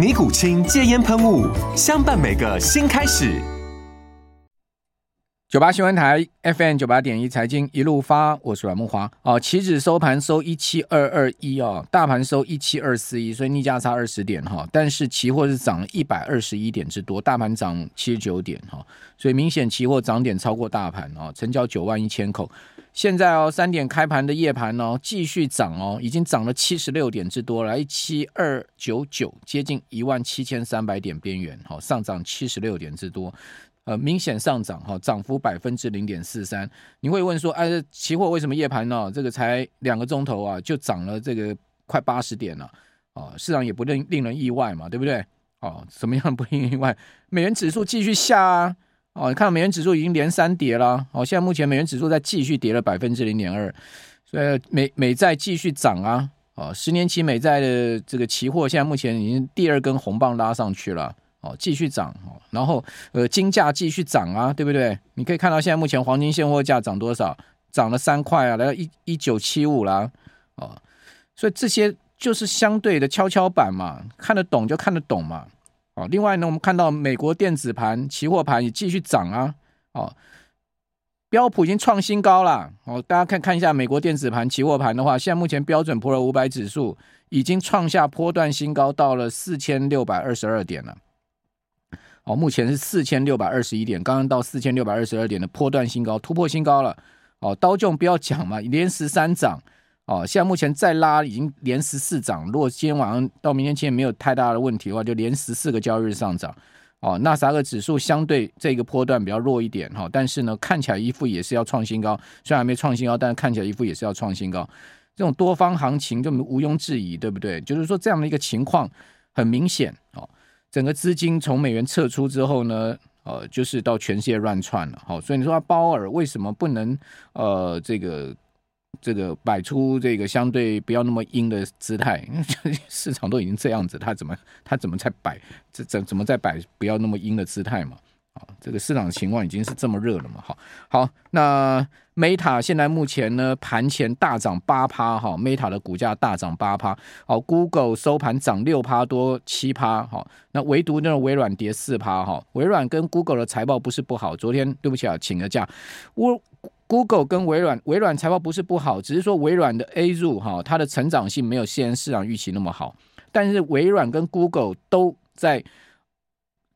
尼古清戒烟喷雾，相伴每个新开始。九八新闻台 FM 九八点一财经一路发，我是阮木华。哦，期指收盘收一七二二一哦，大盘收一七二四一，所以逆价差二十点哈。但是期货是涨了一百二十一点之多，大盘涨七十九点哈，所以明显期货涨点超过大盘哦，成交九万一千口。现在哦，三点开盘的夜盘哦，继续涨哦，已经涨了七十六点之多了，一七二九九，接近一万七千三百点边缘，好，上涨七十六点之多，呃，明显上涨哈，涨幅百分之零点四三。你会问说，哎，期货为什么夜盘呢？这个才两个钟头啊，就涨了这个快八十点了，啊，市场也不令令人意外嘛，对不对？哦，什么样不令意外？美元指数继续下啊。哦，你看美元指数已经连三跌了。哦，现在目前美元指数在继续跌了百分之零点二，所以美美债继续涨啊。哦，十年期美债的这个期货现在目前已经第二根红棒拉上去了。哦，继续涨。哦，然后呃金价继续涨啊，对不对？你可以看到现在目前黄金现货价涨多少？涨了三块啊，来到一一九七五啦。哦，所以这些就是相对的跷跷板嘛，看得懂就看得懂嘛。哦，另外呢，我们看到美国电子盘、期货盘也继续涨啊。哦，标普已经创新高了。哦，大家看看一下美国电子盘、期货盘的话，现在目前标准普尔五百指数已经创下波段新高，到了四千六百二十二点了。哦，目前是四千六百二十一点，刚刚到四千六百二十二点的波段新高，突破新高了。哦，道琼不要讲嘛，连十三涨。哦，现在目前再拉已经连十四涨，如果今天晚上到明天前没有太大的问题的话，就连十四个交易日上涨。哦，纳斯达克指数相对这个波段比较弱一点哈，但是呢，看起来一副也是要创新高，虽然还没创新高，但是看起来一副也是要创新高。这种多方行情就毋庸置疑，对不对？就是说这样的一个情况很明显哦，整个资金从美元撤出之后呢，呃，就是到全世界乱窜了。好，所以你说鲍尔为什么不能呃这个？这个摆出这个相对不要那么阴的姿态，市场都已经这样子，他怎么他怎么在摆这怎怎么在摆不要那么阴的姿态嘛？啊，这个市场情况已经是这么热了嘛？好，好，那 Meta 现在目前呢盘前大涨八趴哈，Meta 的股价大涨八趴，好，Google 收盘涨六趴多七趴，好，那唯独那个微软跌四趴哈，微软跟 Google 的财报不是不好，昨天对不起啊，请个假，我。Google 跟微软，微软财报不是不好，只是说微软的 A 入哈，它的成长性没有现在市场预期那么好。但是微软跟 Google 都在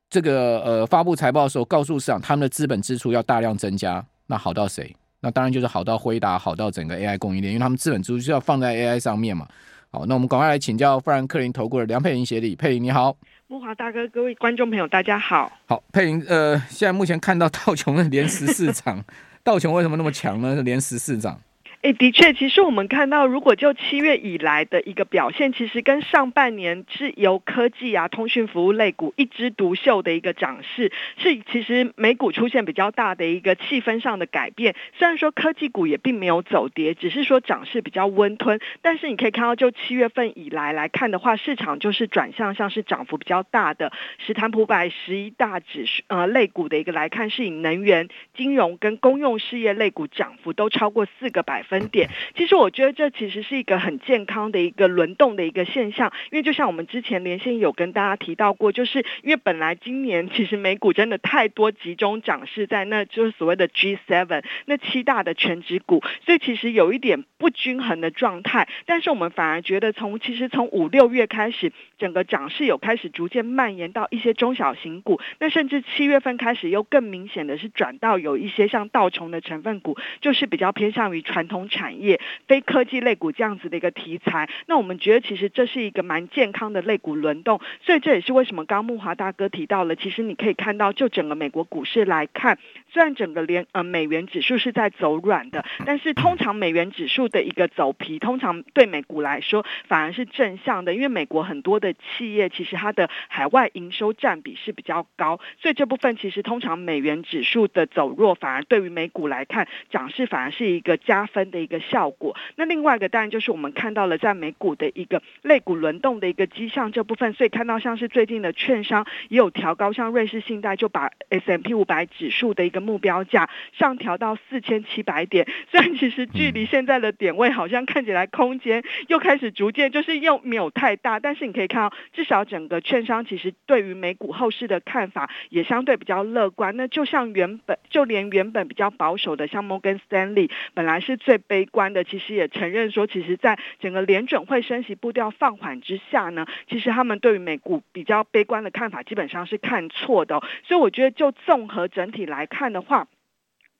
这个呃发布财报的时候，告诉市场他们的资本支出要大量增加。那好到谁？那当然就是好到辉达，好到整个 AI 供应链，因为他们资本支出就要放在 AI 上面嘛。好，那我们赶快来请教富兰克林投顾的梁佩玲协理，佩玲你好，木华大哥，各位观众朋友大家好。好，佩玲，呃，现在目前看到道琼的连十四涨。道琼为什么那么强呢？连十四涨。哎，的确，其实我们看到，如果就七月以来的一个表现，其实跟上半年是由科技啊、通讯服务类股一枝独秀的一个涨势，是其实美股出现比较大的一个气氛上的改变。虽然说科技股也并没有走跌，只是说涨势比较温吞，但是你可以看到，就七月份以来来看的话，市场就是转向像是涨幅比较大的，史坦普百十一大指数呃类股的一个来看，是以能源、金融跟公用事业类股涨幅都超过四个百分。分点。其实我觉得这其实是一个很健康的一个轮动的一个现象，因为就像我们之前连线有跟大家提到过，就是因为本来今年其实美股真的太多集中涨势在那，就是所谓的 G7 那七大的权值股，所以其实有一点不均衡的状态。但是我们反而觉得从其实从五六月开始，整个涨势有开始逐渐蔓延到一些中小型股，那甚至七月份开始又更明显的是转到有一些像道琼的成分股，就是比较偏向于传统产业、非科技类股这样子的一个题材。那我们觉得其实这是一个蛮健康的类股轮动，所以这也是为什么刚木华大哥提到了，其实你可以看到，就整个美国股市来看，虽然整个联呃美元指数是在走软的，但是通常美元指数的一个走皮，通常对美股来说反而是正向的，因为美国很多的企业其实它的海外营收占比是比较高，所以这部分其实通常美元指数的走弱，反而对于美股来看涨势反而是一个加分的一个效果。那另外一个当然就是我们看到了在美股的一个类股轮动的一个迹象这部分，所以看到像是最近的券商也有调高，像瑞士信贷就把 S M P 五百指数的一个目标价上调到四千七百点，虽然其实距离现在的点位好像看起来空间又开始逐渐就是又没有太大，但是你可以看到至少整个券商其实对于美股后市的看法也相对比较乐观。那就像原本就连原本比较保守的像摩根斯丹利本来是最悲观的，其实也承认说，其实在整个联准会升息步调放缓之下呢，其实他们对于美股比较悲观的看法基本上是看错的。所以我觉得就综合整体来看的话。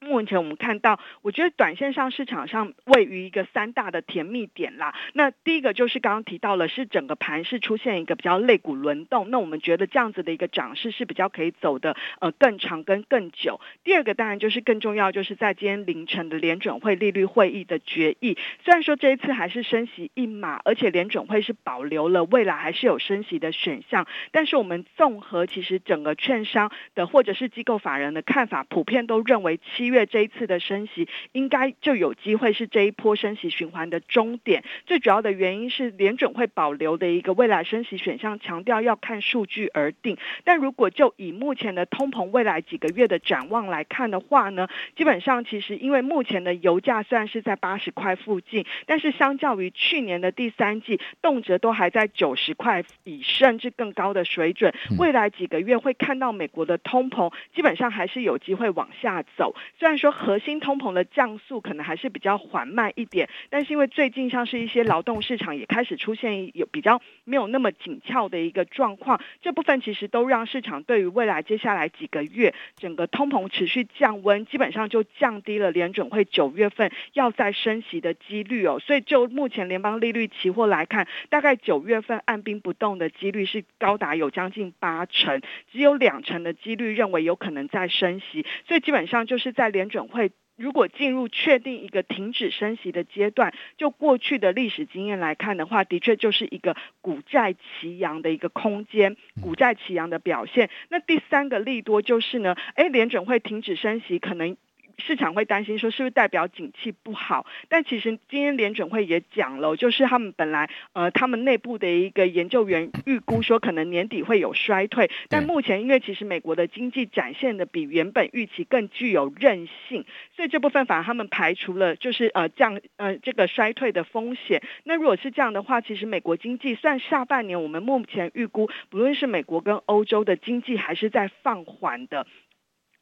目前我们看到，我觉得短线上市场上位于一个三大的甜蜜点啦。那第一个就是刚刚提到了，是整个盘是出现一个比较类股轮动。那我们觉得这样子的一个涨势是比较可以走的呃更长跟更久。第二个当然就是更重要，就是在今天凌晨的联准会利率会议的决议。虽然说这一次还是升息一码，而且联准会是保留了未来还是有升息的选项，但是我们综合其实整个券商的或者是机构法人的看法，普遍都认为七月。月这一次的升息，应该就有机会是这一波升息循环的终点。最主要的原因是联准会保留的一个未来升息选项，强调要看数据而定。但如果就以目前的通膨未来几个月的展望来看的话呢，基本上其实因为目前的油价虽然是在八十块附近，但是相较于去年的第三季，动辄都还在九十块以甚至更高的水准。未来几个月会看到美国的通膨基本上还是有机会往下走。虽然说核心通膨的降速可能还是比较缓慢一点，但是因为最近像是一些劳动市场也开始出现有比较没有那么紧俏的一个状况，这部分其实都让市场对于未来接下来几个月整个通膨持续降温，基本上就降低了联准会九月份要再升息的几率哦。所以就目前联邦利率期货来看，大概九月份按兵不动的几率是高达有将近八成，只有两成的几率认为有可能再升息，所以基本上就是在。联准会如果进入确定一个停止升息的阶段，就过去的历史经验来看的话，的确就是一个股债齐扬的一个空间，股债齐扬的表现。那第三个利多就是呢，哎，联准会停止升息可能。市场会担心说是不是代表景气不好？但其实今天联准会也讲了，就是他们本来呃他们内部的一个研究员预估说可能年底会有衰退，但目前因为其实美国的经济展现的比原本预期更具有韧性，所以这部分反而他们排除了就是呃降呃这个衰退的风险。那如果是这样的话，其实美国经济算下半年我们目前预估，不论是美国跟欧洲的经济还是在放缓的。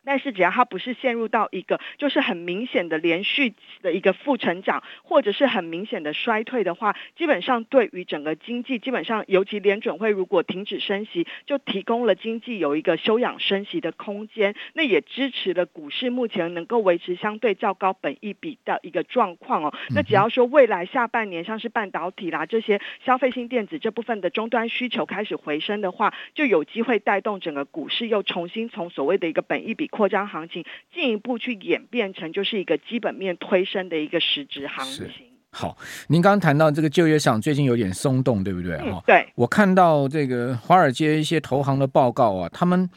但是只要它不是陷入到一个就是很明显的连续的一个负成长，或者是很明显的衰退的话，基本上对于整个经济，基本上尤其联准会如果停止升息，就提供了经济有一个休养生息的空间，那也支持了股市目前能够维持相对较高本益比的一个状况哦。那只要说未来下半年像是半导体啦这些消费性电子这部分的终端需求开始回升的话，就有机会带动整个股市又重新从所谓的一个本益比。扩张行情进一步去演变成就是一个基本面推升的一个实质行情。好，您刚刚谈到这个就业市场最近有点松动，对不对？嗯，对。我看到这个华尔街一些投行的报告啊，他们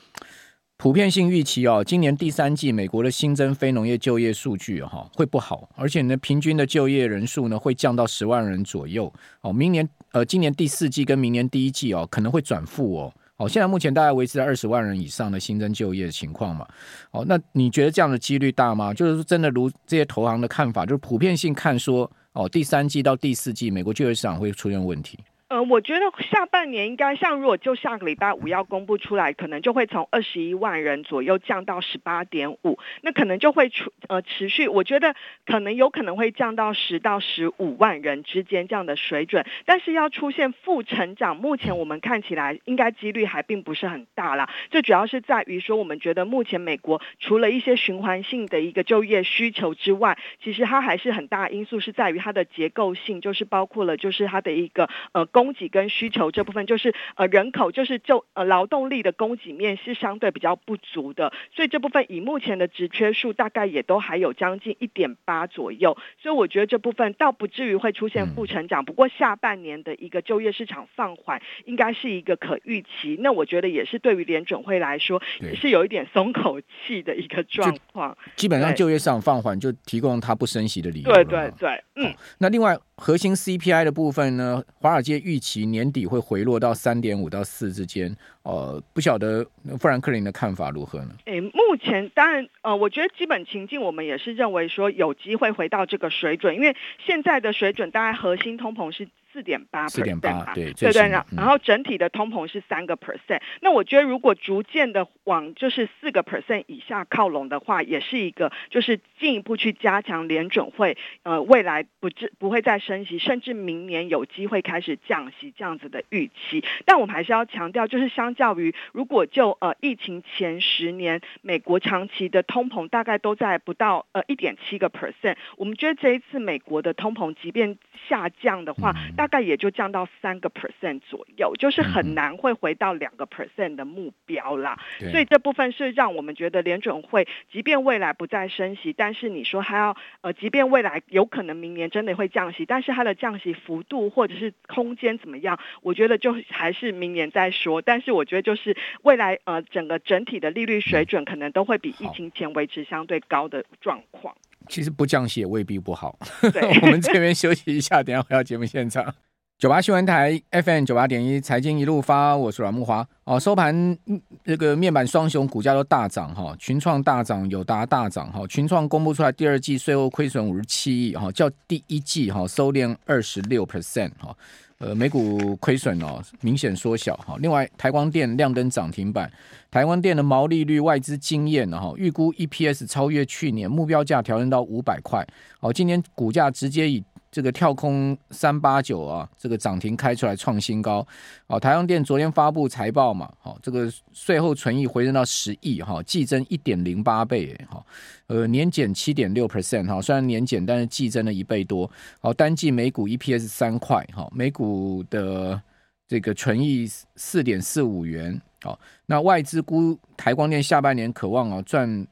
普遍性预期哦，今年第三季美国的新增非农业就业数据哈会不好，而且呢，平均的就业人数呢会降到十万人左右。哦，明年呃，今年第四季跟明年第一季哦可能会转负哦。哦，现在目前大概维持在二十万人以上的新增就业的情况嘛。哦，那你觉得这样的几率大吗？就是真的如这些投行的看法，就是普遍性看说，哦，第三季到第四季美国就业市场会出现问题。呃，我觉得下半年应该像，如果就下个礼拜五要公布出来，可能就会从二十一万人左右降到十八点五，那可能就会出呃持续，我觉得可能有可能会降到十到十五万人之间这样的水准，但是要出现负成长，目前我们看起来应该几率还并不是很大啦。这主要是在于说，我们觉得目前美国除了一些循环性的一个就业需求之外，其实它还是很大因素是在于它的结构性，就是包括了就是它的一个呃。供给跟需求这部分，就是呃人口就是就呃劳动力的供给面是相对比较不足的，所以这部分以目前的职缺数大概也都还有将近一点八左右，所以我觉得这部分倒不至于会出现负成长。不过下半年的一个就业市场放缓，应该是一个可预期。那我觉得也是对于联准会来说，也是有一点松口气的一个状况。基本上就业市场放缓，就提供它不升息的理由。对对对，嗯。那另外核心 CPI 的部分呢，华尔街。预期年底会回落到三点五到四之间，呃，不晓得富兰克林的看法如何呢？诶，目前当然，呃，我觉得基本情境我们也是认为说有机会回到这个水准，因为现在的水准大概核心通膨是。四点八 percent 对对对，然后整体的通膨是三个 percent，那我觉得如果逐渐的往就是四个 percent 以下靠拢的话，也是一个就是进一步去加强联准会呃未来不至不会再升息，甚至明年有机会开始降息这样子的预期。但我们还是要强调，就是相较于如果就呃疫情前十年，美国长期的通膨大概都在不到呃一点七个 percent，我们觉得这一次美国的通膨即便下降的话，大大概也就降到三个 percent 左右，就是很难会回到两个 percent 的目标啦。嗯、所以这部分是让我们觉得联准会，即便未来不再升息，但是你说还要呃，即便未来有可能明年真的会降息，但是它的降息幅度或者是空间怎么样，我觉得就还是明年再说。但是我觉得就是未来呃，整个整体的利率水准可能都会比疫情前维持相对高的状况。其实不降息也未必不好。我们这边休息一下，等下回到节目现场。九八新闻台 FM 九八点一，财经一路发，我是阮木华。哦，收盘那个面板双雄股价都大涨哈，群创大涨，友达大涨哈。群创公布出来第二季税后亏损五十七亿哈，较第一季哈收敛二十六 percent 哈。呃，美股亏损哦明显缩小哈。另外，台光电亮灯涨停板，台光电的毛利率外资惊艳哈，预估 EPS 超越去年，目标价调整到五百块。好，今年股价直接以这个跳空三八九啊，这个涨停开出来创新高。哦，台光电昨天发布财报嘛，好，这个税后存益回升到十亿哈，季增一点零八倍，哈，呃，年减七点六 percent 哈，虽然年减，但是季增了一倍多。好，单季每股 EPS 三块，哈，每股的这个存益四点四五元。好，那外资估台光电下半年渴望啊赚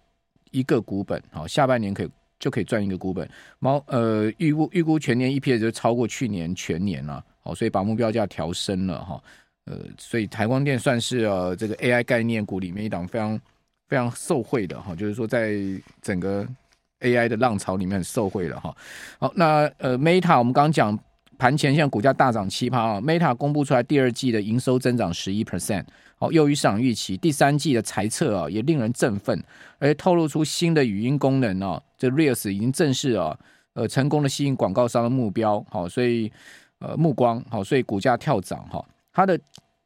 一个股本，好，下半年可以。就可以赚一个股本，猫呃预估预估全年 EPS 就超过去年全年了，好，所以把目标价调升了哈，呃，所以台光电算是呃这个 AI 概念股里面一档非常非常受惠的哈，就是说在整个 AI 的浪潮里面很受惠了哈。好，那呃 Meta 我们刚刚讲盘前现在股价大涨七趴啊，Meta 公布出来第二季的营收增长十一 percent。好，优于市场预期，第三季的财测啊也令人振奋，而且透露出新的语音功能啊，这 Reels 已经正式啊，呃，成功的吸引广告商的目标，好，所以呃目光好，所以股价跳涨哈，它的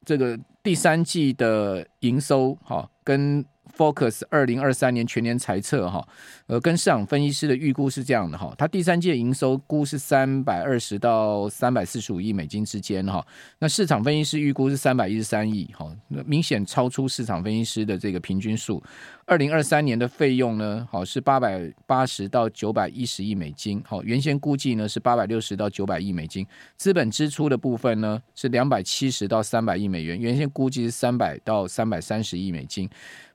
这个第三季的营收哈跟。Focus 二零二三年全年财测哈，呃，跟市场分析师的预估是这样的哈，它第三季的营收估是三百二十到三百四十五亿美金之间哈，那市场分析师预估是三百一十三亿哈，那明显超出市场分析师的这个平均数。二零二三年的费用呢，好是八百八十到九百一十亿美金，好，原先估计呢是八百六十到九百亿美金。资本支出的部分呢是两百七十到三百亿美元，原先估计是三百到三百三十亿美金。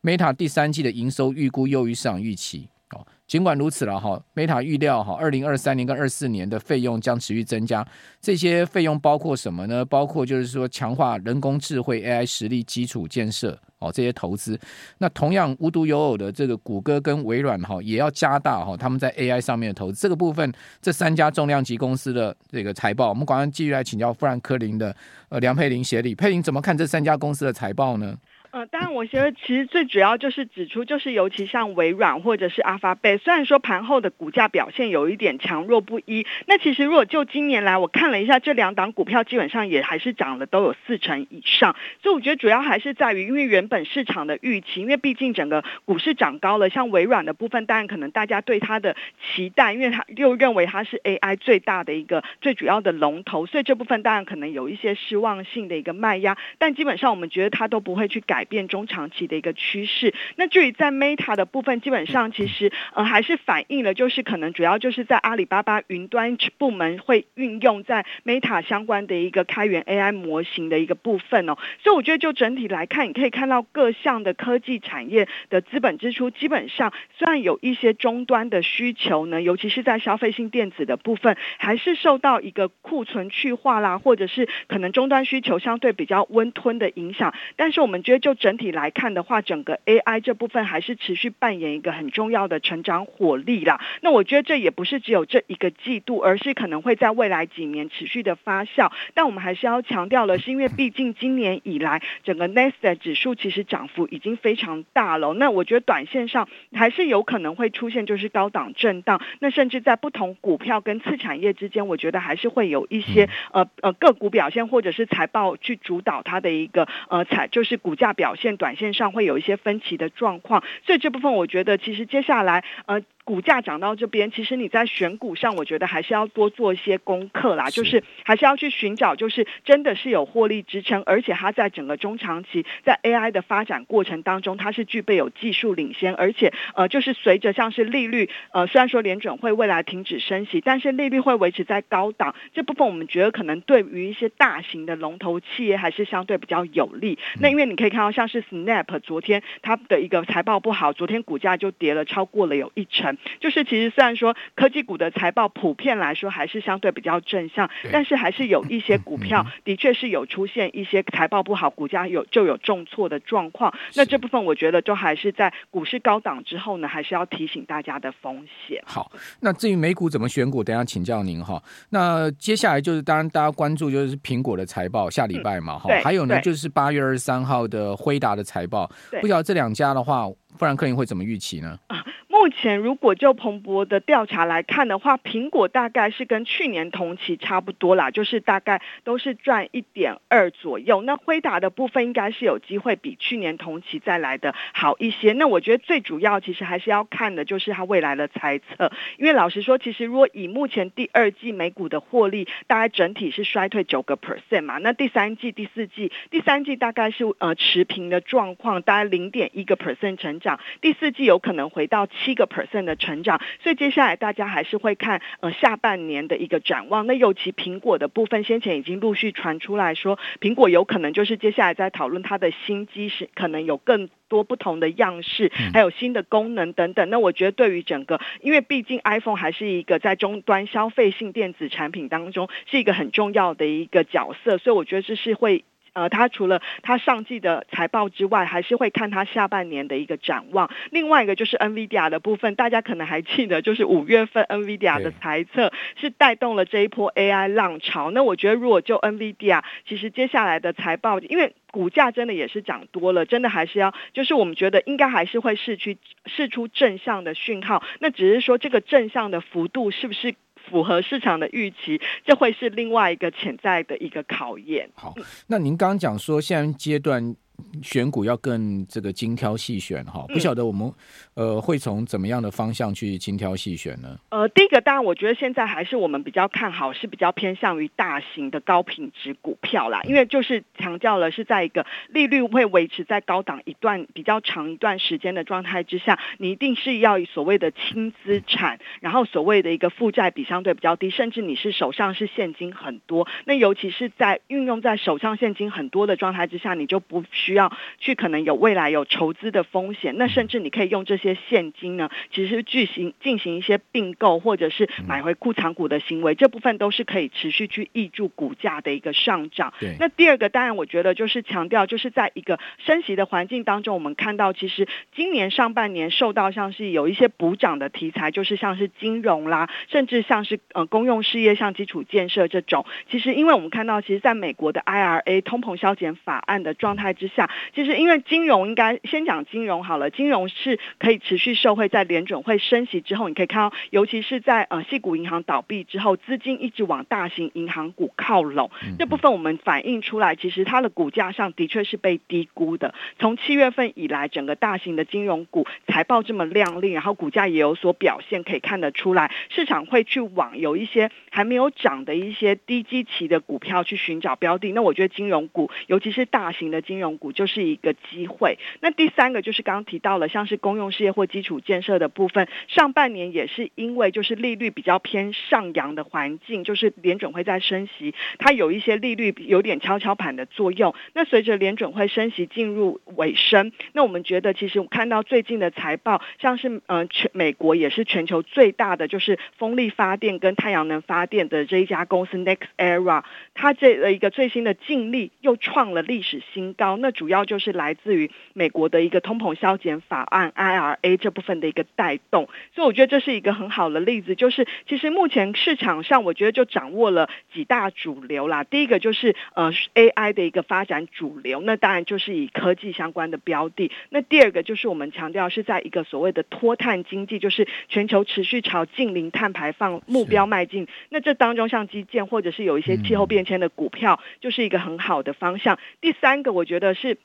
Meta 第三季的营收预估优于市场预期，哦，尽管如此了哈，Meta 预料哈，二零二三年跟二四年的费用将持续增加。这些费用包括什么呢？包括就是说强化人工智慧 AI 实力基础建设。哦这些投资。那同样无独有偶的，这个谷歌跟微软哈也要加大哈他们在 AI 上面的投资。这个部分，这三家重量级公司的这个财报，我们赶快继续来请教富兰克林的呃梁佩玲协理。佩玲怎么看这三家公司的财报呢？呃，当然，我觉得其实最主要就是指出，就是尤其像微软或者是 Alphabet，虽然说盘后的股价表现有一点强弱不一，那其实如果就今年来，我看了一下这两档股票，基本上也还是涨了都有四成以上。所以我觉得主要还是在于，因为原本市场的预期，因为毕竟整个股市涨高了，像微软的部分，当然可能大家对它的期待，因为它又认为它是 AI 最大的一个最主要的龙头，所以这部分当然可能有一些失望性的一个卖压。但基本上我们觉得它都不会去改。变中长期的一个趋势。那至于在 Meta 的部分，基本上其实呃还是反映了，就是可能主要就是在阿里巴巴云端部门会运用在 Meta 相关的一个开源 AI 模型的一个部分哦。所以我觉得就整体来看，你可以看到各项的科技产业的资本支出，基本上虽然有一些终端的需求呢，尤其是在消费性电子的部分，还是受到一个库存去化啦，或者是可能终端需求相对比较温吞的影响。但是我们觉得就整体来看的话，整个 AI 这部分还是持续扮演一个很重要的成长火力啦。那我觉得这也不是只有这一个季度，而是可能会在未来几年持续的发酵。但我们还是要强调的是，因为毕竟今年以来整个 Nasdaq 指数其实涨幅已经非常大了。那我觉得短线上还是有可能会出现就是高档震荡。那甚至在不同股票跟次产业之间，我觉得还是会有一些呃呃个股表现或者是财报去主导它的一个呃财就是股价表。表现短线上会有一些分歧的状况，所以这部分我觉得其实接下来呃。股价涨到这边，其实你在选股上，我觉得还是要多做一些功课啦，就是还是要去寻找，就是真的是有获利支撑，而且它在整个中长期在 AI 的发展过程当中，它是具备有技术领先，而且呃，就是随着像是利率呃，虽然说联准会未来停止升息，但是利率会维持在高档，这部分我们觉得可能对于一些大型的龙头企业还是相对比较有利。那因为你可以看到，像是 Snap 昨天它的一个财报不好，昨天股价就跌了超过了有一成。就是其实虽然说科技股的财报普遍来说还是相对比较正向，但是还是有一些股票的确是有出现一些财报不好，股价有就有重挫的状况。那这部分我觉得就还是在股市高档之后呢，还是要提醒大家的风险。好，那至于美股怎么选股，等一下请教您哈。那接下来就是当然大家关注就是苹果的财报，下礼拜嘛哈、嗯。还有呢就是八月二十三号的辉达的财报，不晓得这两家的话，富兰克林会怎么预期呢？啊目前，如果就彭博的调查来看的话，苹果大概是跟去年同期差不多啦，就是大概都是赚一点二左右。那辉达的部分应该是有机会比去年同期再来的好一些。那我觉得最主要其实还是要看的就是它未来的猜测，因为老实说，其实如果以目前第二季美股的获利，大概整体是衰退九个 percent 嘛，那第三季、第四季，第三季大概是呃持平的状况，大概零点一个 percent 成长，第四季有可能回到七个 percent 的成长，所以接下来大家还是会看呃下半年的一个展望。那尤其苹果的部分，先前已经陆续传出来说，苹果有可能就是接下来在讨论它的新机是可能有更多不同的样式，还有新的功能等等。那我觉得对于整个，因为毕竟 iPhone 还是一个在终端消费性电子产品当中是一个很重要的一个角色，所以我觉得这是会。呃，他除了他上季的财报之外，还是会看他下半年的一个展望。另外一个就是 NVIDIA 的部分，大家可能还记得，就是五月份 NVIDIA 的财测是带动了这一波 AI 浪潮。那我觉得，如果就 NVIDIA，其实接下来的财报，因为股价真的也是涨多了，真的还是要，就是我们觉得应该还是会试去试出正向的讯号。那只是说这个正向的幅度是不是？符合市场的预期，这会是另外一个潜在的一个考验。好，那您刚刚讲说现在阶段。选股要更这个精挑细选哈，不晓得我们呃会从怎么样的方向去精挑细选呢？呃，第一个当然我觉得现在还是我们比较看好，是比较偏向于大型的高品质股票啦，因为就是强调了是在一个利率会维持在高档一段比较长一段时间的状态之下，你一定是要以所谓的轻资产，然后所谓的一个负债比相对比较低，甚至你是手上是现金很多，那尤其是在运用在手上现金很多的状态之下，你就不。需要去可能有未来有筹资的风险，那甚至你可以用这些现金呢，其实进行进行一些并购或者是买回库藏股的行为，这部分都是可以持续去抑注股价的一个上涨。对。那第二个，当然我觉得就是强调，就是在一个升息的环境当中，我们看到其实今年上半年受到像是有一些补涨的题材，就是像是金融啦，甚至像是呃公用事业，像基础建设这种。其实因为我们看到，其实在美国的 IRA 通膨消减法案的状态之下，其实因为金融应该先讲金融好了，金融是可以持续受惠在联准会升息之后，你可以看到，尤其是在呃矽谷银行倒闭之后，资金一直往大型银行股靠拢，这部分我们反映出来，其实它的股价上的确是被低估的。从七月份以来，整个大型的金融股财报这么亮丽，然后股价也有所表现，可以看得出来，市场会去往有一些还没有涨的一些低基期的股票去寻找标的。那我觉得金融股，尤其是大型的金融股，就是一个机会。那第三个就是刚刚提到了，像是公用事业或基础建设的部分，上半年也是因为就是利率比较偏上扬的环境，就是联准会在升息，它有一些利率有点跷跷板的作用。那随着联准会升息进入尾声，那我们觉得其实我看到最近的财报，像是呃全美国也是全球最大的就是风力发电跟太阳能发电的这一家公司 NextEra，它这的一个最新的净利又创了历史新高。那主要就是来自于美国的一个通膨削减法案 IRA 这部分的一个带动。所以我觉得这是一个很好的例子，就是其实目前市场上我觉得就掌握了几大主流啦。第一个就是呃 AI 的一个发展主流，那当然就是以科技相关的标的。那第二个就是我们强调是在一个所谓的脱碳经济，就是全球持续朝近零碳排放目标迈进。那这当中像基建或者是有一些气候变迁的股票，就是一个很好的方向。第三个我觉得是，是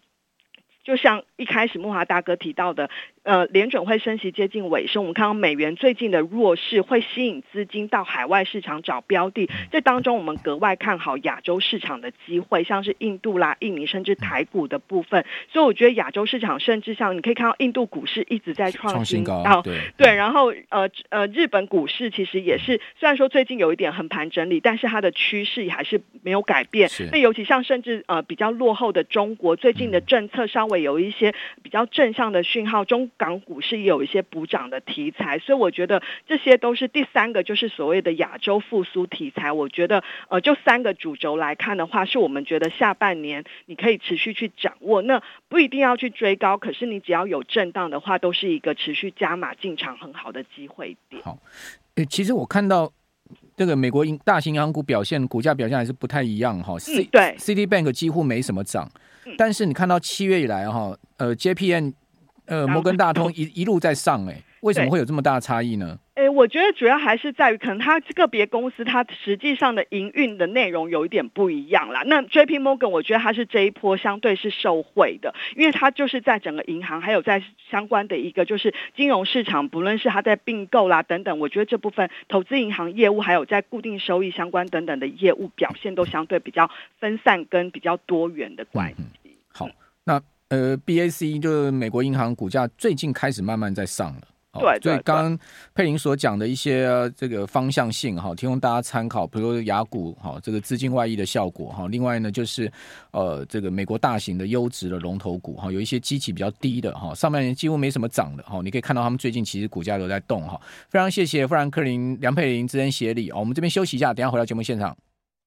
就像一开始木华大哥提到的。呃，联准会升息接近尾声，我们看到美元最近的弱势会吸引资金到海外市场找标的。这当中，我们格外看好亚洲市场的机会，像是印度啦、印尼甚至台股的部分。所以，我觉得亚洲市场甚至像你可以看到，印度股市一直在创新高。对对，然后呃呃，日本股市其实也是，虽然说最近有一点横盘整理，但是它的趋势还是没有改变。那尤其像甚至呃比较落后的中国，最近的政策稍微有一些比较正向的讯号，中。港股是有一些补涨的题材，所以我觉得这些都是第三个，就是所谓的亚洲复苏题材。我觉得呃，就三个主轴来看的话，是我们觉得下半年你可以持续去掌握。那不一定要去追高，可是你只要有震荡的话，都是一个持续加码进场很好的机会点。好，诶，其实我看到这个美国银大型银行股表现，股价表现还是不太一样哈。C 对，Citibank 几乎没什么涨，但是你看到七月以来哈，呃，JPM。呃，摩根大通一一路在上，哎，为什么会有这么大的差异呢？哎，我觉得主要还是在于，可能它个别公司它实际上的营运的内容有一点不一样啦。那 JP Morgan 我觉得它是这一波相对是受惠的，因为它就是在整个银行还有在相关的一个就是金融市场，不论是它在并购啦等等，我觉得这部分投资银行业务还有在固定收益相关等等的业务表现都相对比较分散跟比较多元的关系。嗯、好，那。呃，BAC 就是美国银行股价最近开始慢慢在上了，对，对，所以刚刚佩林所讲的一些这个方向性哈，提供大家参考，比如说雅股哈，这个资金外溢的效果哈，另外呢就是呃这个美国大型的优质的龙头股哈，有一些基期比较低的哈，上半年几乎没什么涨的哈，你可以看到他们最近其实股价都在动哈，非常谢谢富兰克林梁佩玲资深协理，我们这边休息一下，等下回到节目现场。